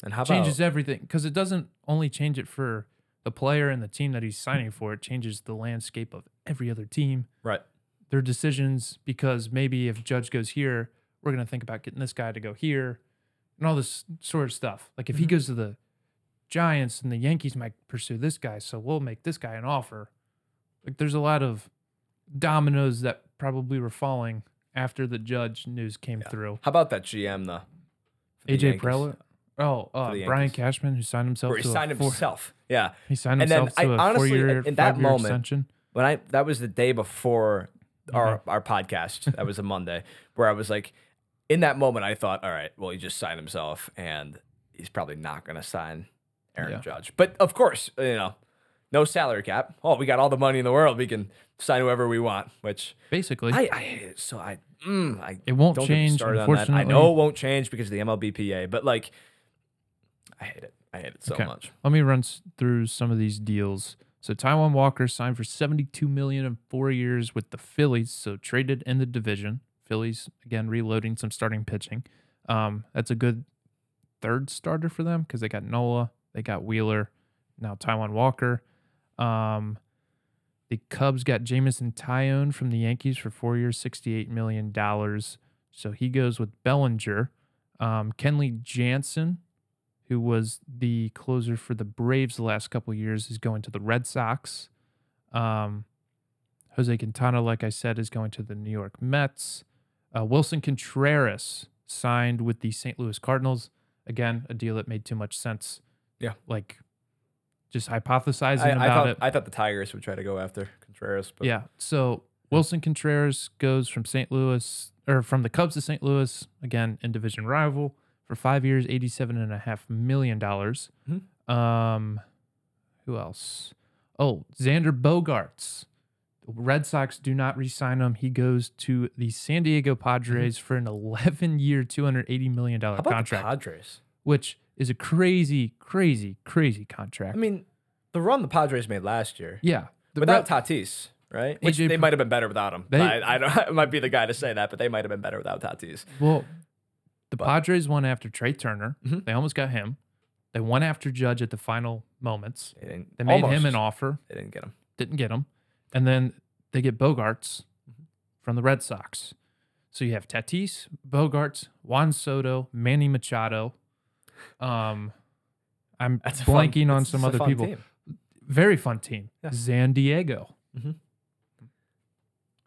And how about changes about everything because it doesn't only change it for the player and the team that he's signing for. It changes the landscape of every other team. right? Their decisions because maybe if Judge goes here, we're going to think about getting this guy to go here and all this sort of stuff. Like if he Mhm. goes to the Giants and the Yankees might pursue this guy, so we'll make this guy an offer. Like there's a lot of dominoes that probably were falling after the judge news came through. How about that GM though? AJ Yankees? Preller. Oh, uh, Brian Cashman, who signed himself Where he to signed four, himself. Yeah. He signed And then himself to I- a honestly, four-year, in that five-year moment, extension. when I that was the day before our Mm-hmm. our podcast. That was a Monday where I was like, in that moment, I thought, all right, well, he just signed himself, and he's probably not going to sign Aaron Yeah. Judge. But of course, you know, no salary cap. Oh, we got all the money in the world. We can sign whoever we want. Which Basically, I, I hate it. So I, mm, I it won't change. that. I know it won't change because of the MLBPA, but like, I hate it. I hate it so Okay. much. Let me run through some of these deals. So Taijuan Walker signed for 72 million in 4 years with the Phillies, so traded in the division. Phillies again reloading some starting pitching. Um that's a good third starter for them cuz they got Nola, they got Wheeler, now Taijuan Walker. Um the Cubs got Jameson Taillon from the Yankees for 4 years, 68 million dollars. So he goes with Bellinger. Um Kenley Jansen who was the closer for the Braves the last couple of years, is going to the Red Sox. Um, Jose Quintana, like I said, is going to the New York Mets. Uh, Willson Contreras signed with the St. Louis Cardinals. Again, a deal that made too much sense. Yeah. Like just hypothesizing I, I about thought it. I thought the Tigers would try to go after Contreras, but Yeah. So Willson Contreras goes from St. Louis or from the Cubs to St. Louis, again, in division rival for five years, eighty-seven and a half million dollars. Mhm. Um, who else? Oh, Xander Bogaerts. Red Sox do not re-sign him. He goes to the San Diego Padres for an 11-year, $280 million contract, the Padres? which is a crazy, crazy, crazy contract. I mean, the run the Padres made last year yeah. Without Red- Tatis, right? Which AJ they might have been better without him. They- I, I don't. I might be the guy to say that, but they might have been better without Tatis. Well, the But- Padres won after Trea Turner. Mhm. They almost got him. They won after Judge at the final moments. They, They made him an offer, They didn't get him. didn't get him. And then they get Bogaerts Mm-hmm. from the Red Sox. So you have Tatis, Bogaerts, Juan Soto, Manny Machado. Um, I'm That's a fun- blanking on some other people. team. Very fun team. Yeah. San Diego. Mhm.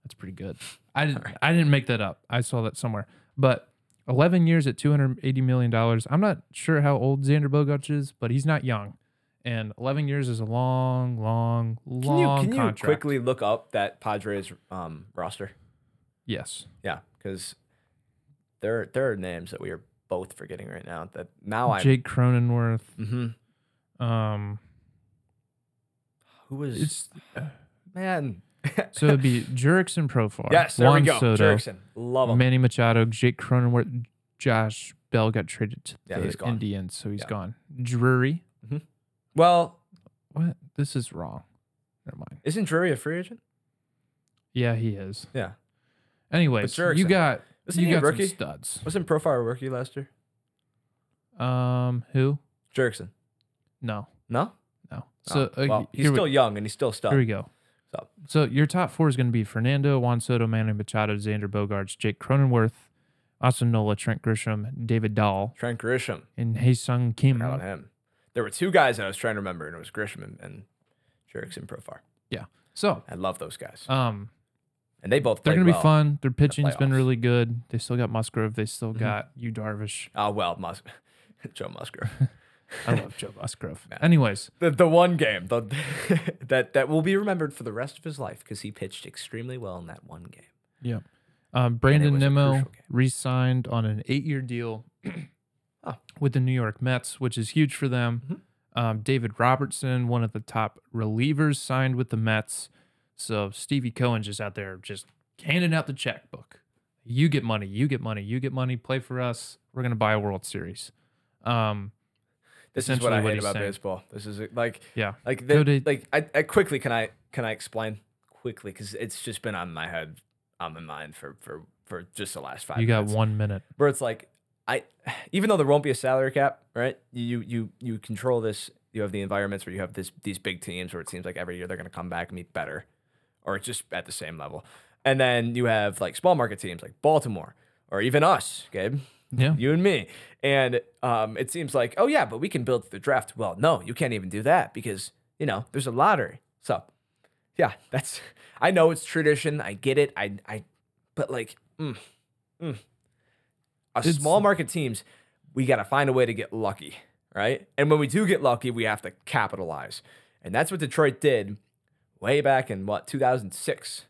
That's pretty good. I didn't. I didn't make that up. I saw that somewhere. But 11 years at 280 million dollars. I'm not sure how old Xander Bogaerts is, but he's not young. And 11 years is a long, long, Can you long can you quickly look up that Padres um, roster? Yes. Yeah, because there there are names that we are both forgetting right now. That now I Jake Cronenworth. hmm Um, who was it's man. so it'd be Jurickson Profar. yes, there Juan we go. Soto, Jurickson, love him. Manny Machado, Jake Cronenworth, Josh Bell got traded to Yeah, the. Indians, so he's Yeah. gone. Drury. Well, What? This is wrong. Never mind. isn't Drury a free agent? Yeah, he is. Yeah, Anyways, you got Wasn't you he a some rookie? studs. wasn't Profar a rookie last year? Um, who? Jurickson. No, No. no. So Oh, uh, well, he's still we, young and he's still stuck. here we go. So So your top four is going to be Fernando, Juan Soto, Manny Machado, Xander Bogaerts, Jake Cronenworth, Austin Nola, Trent Grisham, David Dahl, Trent Grisham. and Ha-seong Kim. How about him? There were two guys that I was trying to remember, and it was Grisham and, and Jurickson Profar. Yeah. So, I love those guys, um, and they both they're going to be fun. Their pitching's been really good. They still got Musgrove. They still Mhm. got you Darvish. Oh well, Mus- Joe Musgrove. I love Joe Musgrove. Anyways, the the one game the, that that will be remembered for the rest of his life because he pitched extremely well in that one game. yeah. Um, Brandon Nimmo re-signed on an eight-year deal Oh. with the New York Mets, which is huge for them. Mhm. Um, David Robertson, one of the top relievers, signed with the Mets. So Stevie Cohen just out there just handing out the checkbook. You get money, you get money, you get money. Play for us. We're gonna buy a World Series. Um, This is what I what hate about saying. baseball. This is like yeah, like the, to- like I, I quickly can I can I explain quickly because it's just been on my head on my mind for for for just the last five. you got minutes. one minute. where it's like I even though there won't be a salary cap, right? You you you control this. You have the environments where you have this these big teams where it seems like every year they're going to come back and be better, or it's just at the same level. And then you have like small market teams like Baltimore or even us, Gabe, Yeah. you and me. And um, it seems like, oh yeah, but we can build the draft. Well, no, you can't even do that because you know there's a lottery. So, yeah, that's. I know it's tradition. I get it. I I, but like, mm, mm. a It's- small market teams, we got to find a way to get lucky, right? And when we do get lucky, we have to capitalize, and that's what Detroit did way back in what 2006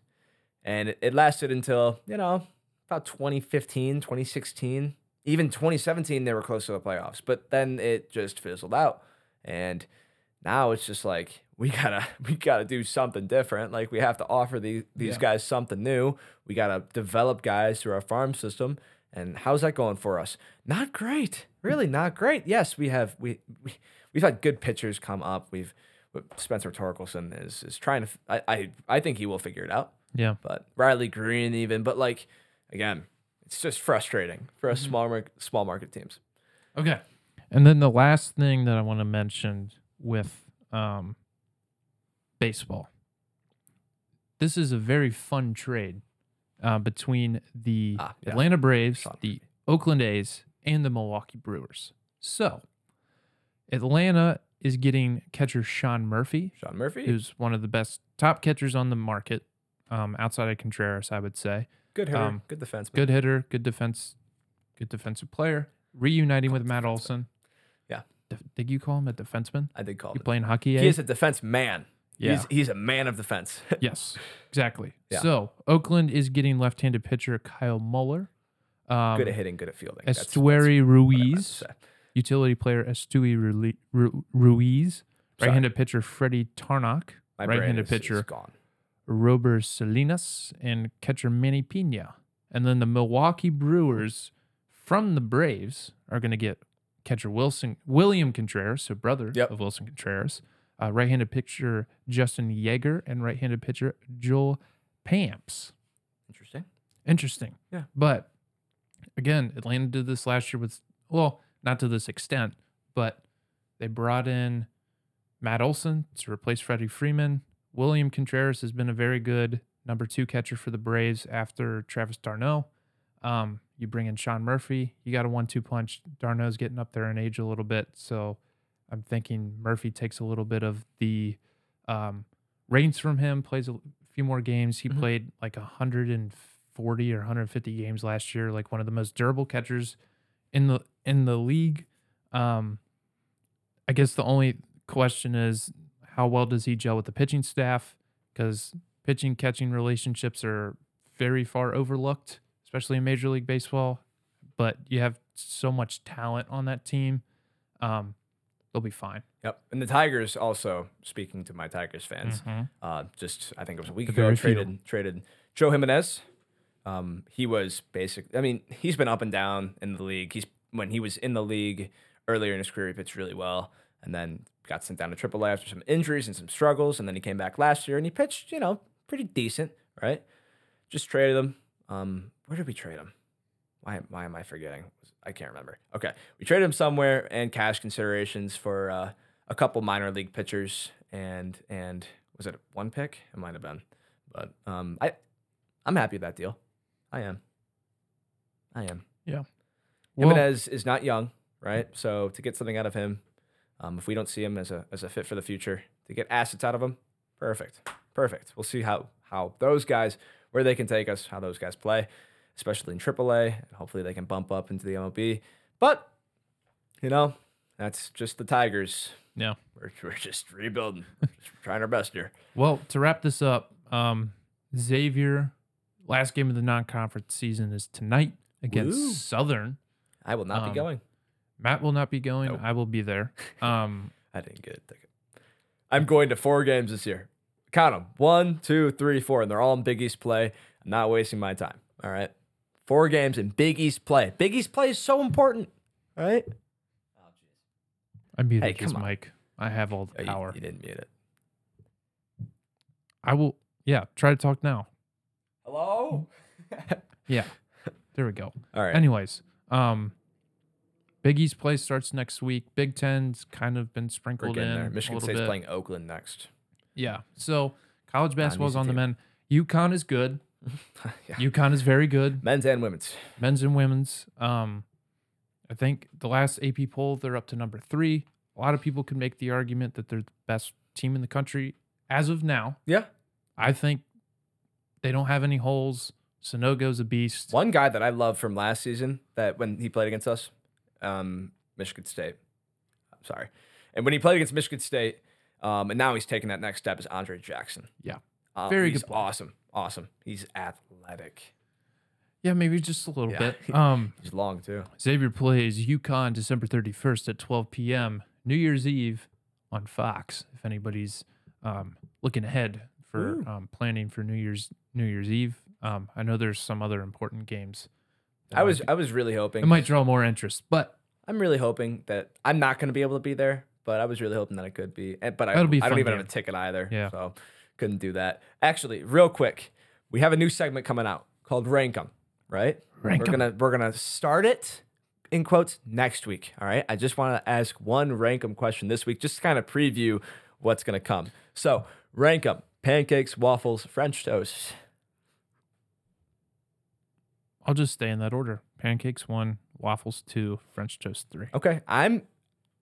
and it, it lasted until you know about 2015 2016 even 2017 they were close to the playoffs but then it just fizzled out and now it's just like we gotta we gotta do something different like we have to offer these these Yeah. guys something new we gotta develop guys through our farm system and how's that going for us not great really not great yes we have we, we we've had good pitchers come up we've Spencer Torkelson is is trying to. I I, I think he will figure it out Yeah. but Riley Greene even. But like again, it's just frustrating for us small mar- small market teams. Okay. And then the last thing that I want to mention with um, baseball. This is a very fun trade uh, between the Ah, yeah. Atlanta Braves, Sean the Oakland A's, and the Milwaukee Brewers. So, Atlanta is getting catcher Sean Murphy, Sean Murphy, who's one of the best top catchers on the market, um, outside of Contreras, I would say. Good hitter, um, good defenseman. Good hitter, good defense, good defensive player. Reuniting with Matt Olson. Yeah. Def- did you call him a defenseman? I did call You him. playing hockey? He eh? is a defense man. Yeah. He's, he's a man of defense. yes, exactly. Yeah. So Oakland is getting left-handed pitcher Kyle Muller. Um, good at hitting, good at fielding. Esteury what I meant to Ruiz, utility player Esteury Ruiz, right-handed pitcher Freddy Tarnok, My right-handed is- is pitcher gone. Robert Salinas, and catcher Manny Pina. And then the Milwaukee Brewers from the Braves are going to get catcher Wilson William Contreras, so brother Yep. of Willson Contreras, uh, right-handed pitcher Justin Yeager, and right-handed pitcher Joel Pamps. Interesting. Interesting. Yeah. But again, Atlanta did this last year with well, not to this extent, but they brought in Matt Olson to replace Freddie Freeman. William Contreras has been a very good number two catcher for the Braves after Travis d'Arnaud. Um, you bring in Sean Murphy, you got a one-two punch. d'Arnaud's getting up there in age a little bit, so I'm thinking Murphy takes a little bit of the um, reins from him, plays a few more games. He Mhm. played like 140 or 150 games last year, like one of the most durable catchers in the in the league. Um, I guess the only question is how well does he gel with the pitching staff? Because pitching catching relationships are very far overlooked, especially in Major League Baseball. But you have so much talent on that team, um, they'll be fine. Yep. And the Tigers also, speaking to my Tigers fans, Mhm. uh, just I think it was a week ago, traded traded Joe Jimenez. Um, he was basic. I mean, he's been up and down in the league. He's when he was in the league earlier in his career, he pitched really well, and then got sent down to AAA after some injuries and some struggles, and then he came back last year and he pitched, you know, pretty decent, right? Just traded him. Um, where did we trade him? Why, why am I forgetting? I can't remember. Okay, we traded him somewhere and cash considerations for uh, a couple minor league pitchers and and was it one pick? It might have been, but um, I I'm happy with that deal. I am. I am. Yeah. Jimenez is not young, right? So to get something out of him, um, if we don't see him as a as a fit for the future, to get assets out of him, perfect, perfect. We'll see how how those guys where they can take us, how those guys play, especially in AAA, and hopefully they can bump up into the MLB. But you know, that's just the Tigers. Yeah. we're we're just rebuilding, just trying our best here. Well, to wrap this up, um, Xavier, last game of the non-conference season is tonight against Woo. Southern. I will not Um, be going. Matt will not be going. Nope. I will be there. Um, I didn't get a ticket. I'm going to four games this year. Count them. One, two, three, four. And they're all in Big East play. I'm not wasting my time. All right. Four games in Big East play. Big East play is so important. All right. I muted Hey, his on. mic. I have all Oh, the you- power. you, didn't mute it. I will. Yeah, try to talk now. Hello? Yeah, there we go. All right. Anyways, um, Big East play starts next week. Big Ten's kind of been sprinkled in there. Michigan State's bit. playing Oakland next. Yeah, so college basketball's on the men. UConn is good. yeah. UConn is very good. Men's and women's. Men's and women's. Um, I think the last AP poll, they're up to number three. A lot of people could make the argument that they're the best team in the country as of now. Yeah. I think they don't have any holes. Sanogo's a beast. One guy that I love from last season that when he played against us, um, Michigan State. I'm sorry. And when he played against Michigan State, um, and now he's taking that next step is Andre Jackson. Yeah. Uh, Very good player. Awesome. Awesome. He's athletic. Yeah, maybe just a little Yeah. bit. Um, He's long too. Xavier plays UConn December 31st at 12 p.m. New Year's Eve on Fox. If anybody's um, looking ahead for um, planning for New Year's New Year's Eve, um, I know there's some other important games. I was I was really hoping. it might draw more interest, but I'm really hoping that I'm not going to be able to be there, but I was really hoping that I could be. And, but I, That'll be a I don't fun even have a ticket either. Yeah. So couldn't do that. Actually, real quick, we have a new segment coming out called Rank 'em, right? Rank we're 'em. gonna we're gonna start it in quotes next week. All right. I just want to ask one rank 'em question this week, just to kind of preview what's gonna come. So rank 'em: pancakes, waffles, French toast. I'll just stay in that order: pancakes one, waffles two, French toast three. Okay. I'm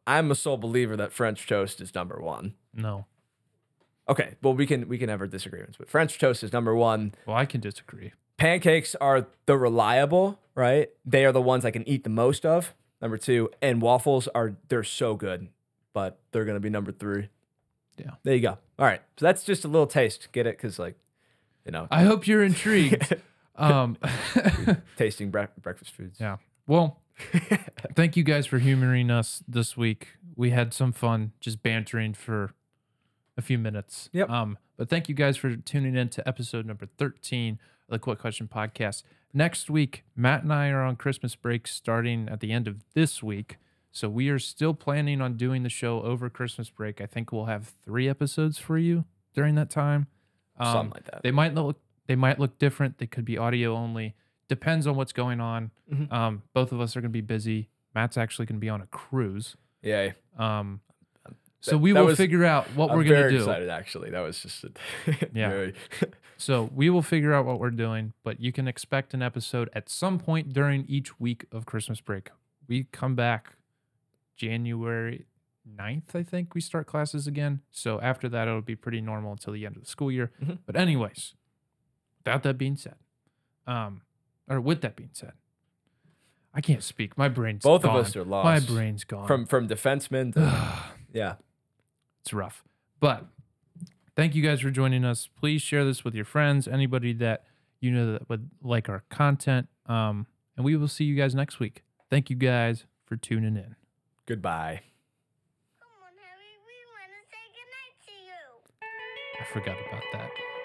I'm a sole believer that French toast is number one. No, Okay, well we can we can have our disagreements, but French toast is number one. well, I can disagree. Pancakes are the reliable, right? They are the ones I can eat the most of. Number two, and waffles are they're so good, but they're gonna be number three. Yeah. there you go. All right, so that's just a little taste. Get it? Because like, you know, I hope you're intrigued. um, tasting bre- breakfast foods. Yeah. Well, thank you guys for humoring us this week. We had some fun just bantering for a few minutes. Yep. Um, but thank you guys for tuning in to episode number 13 of the Quick Question Podcast. Next week, Matt and I are on Christmas break starting at the end of this week. So we are still planning on doing the show over Christmas break. I think we'll have three episodes for you during that time. Um, Something like that. They might look they might look different. They could be audio only. Depends on what's going on. Mhm. Um, both of us are going to be busy. Matt's actually going to be on a cruise. Yay. Um, so we that will was- figure out what I'm we're going to do. excited. Actually, that was just a Yeah. So we will figure out what we're doing, but you can expect an episode at some point during each week of Christmas break. We come back January 9th, I think we start classes again. So after that, it'll be pretty normal until the end of the school year. Mhm. But anyways, without that being said, um, or with that being said, I can't speak. My brain's Both gone. of us are lost. My brain's gone. from from defenseman. To, yeah. it's rough. But thank you guys for joining us. Please share this with your friends, anybody that you know that would like our content. Um, and we will see you guys next week. Thank you guys for tuning in. Goodbye. Come on, Harry. We want to say goodnight to you. I forgot about that.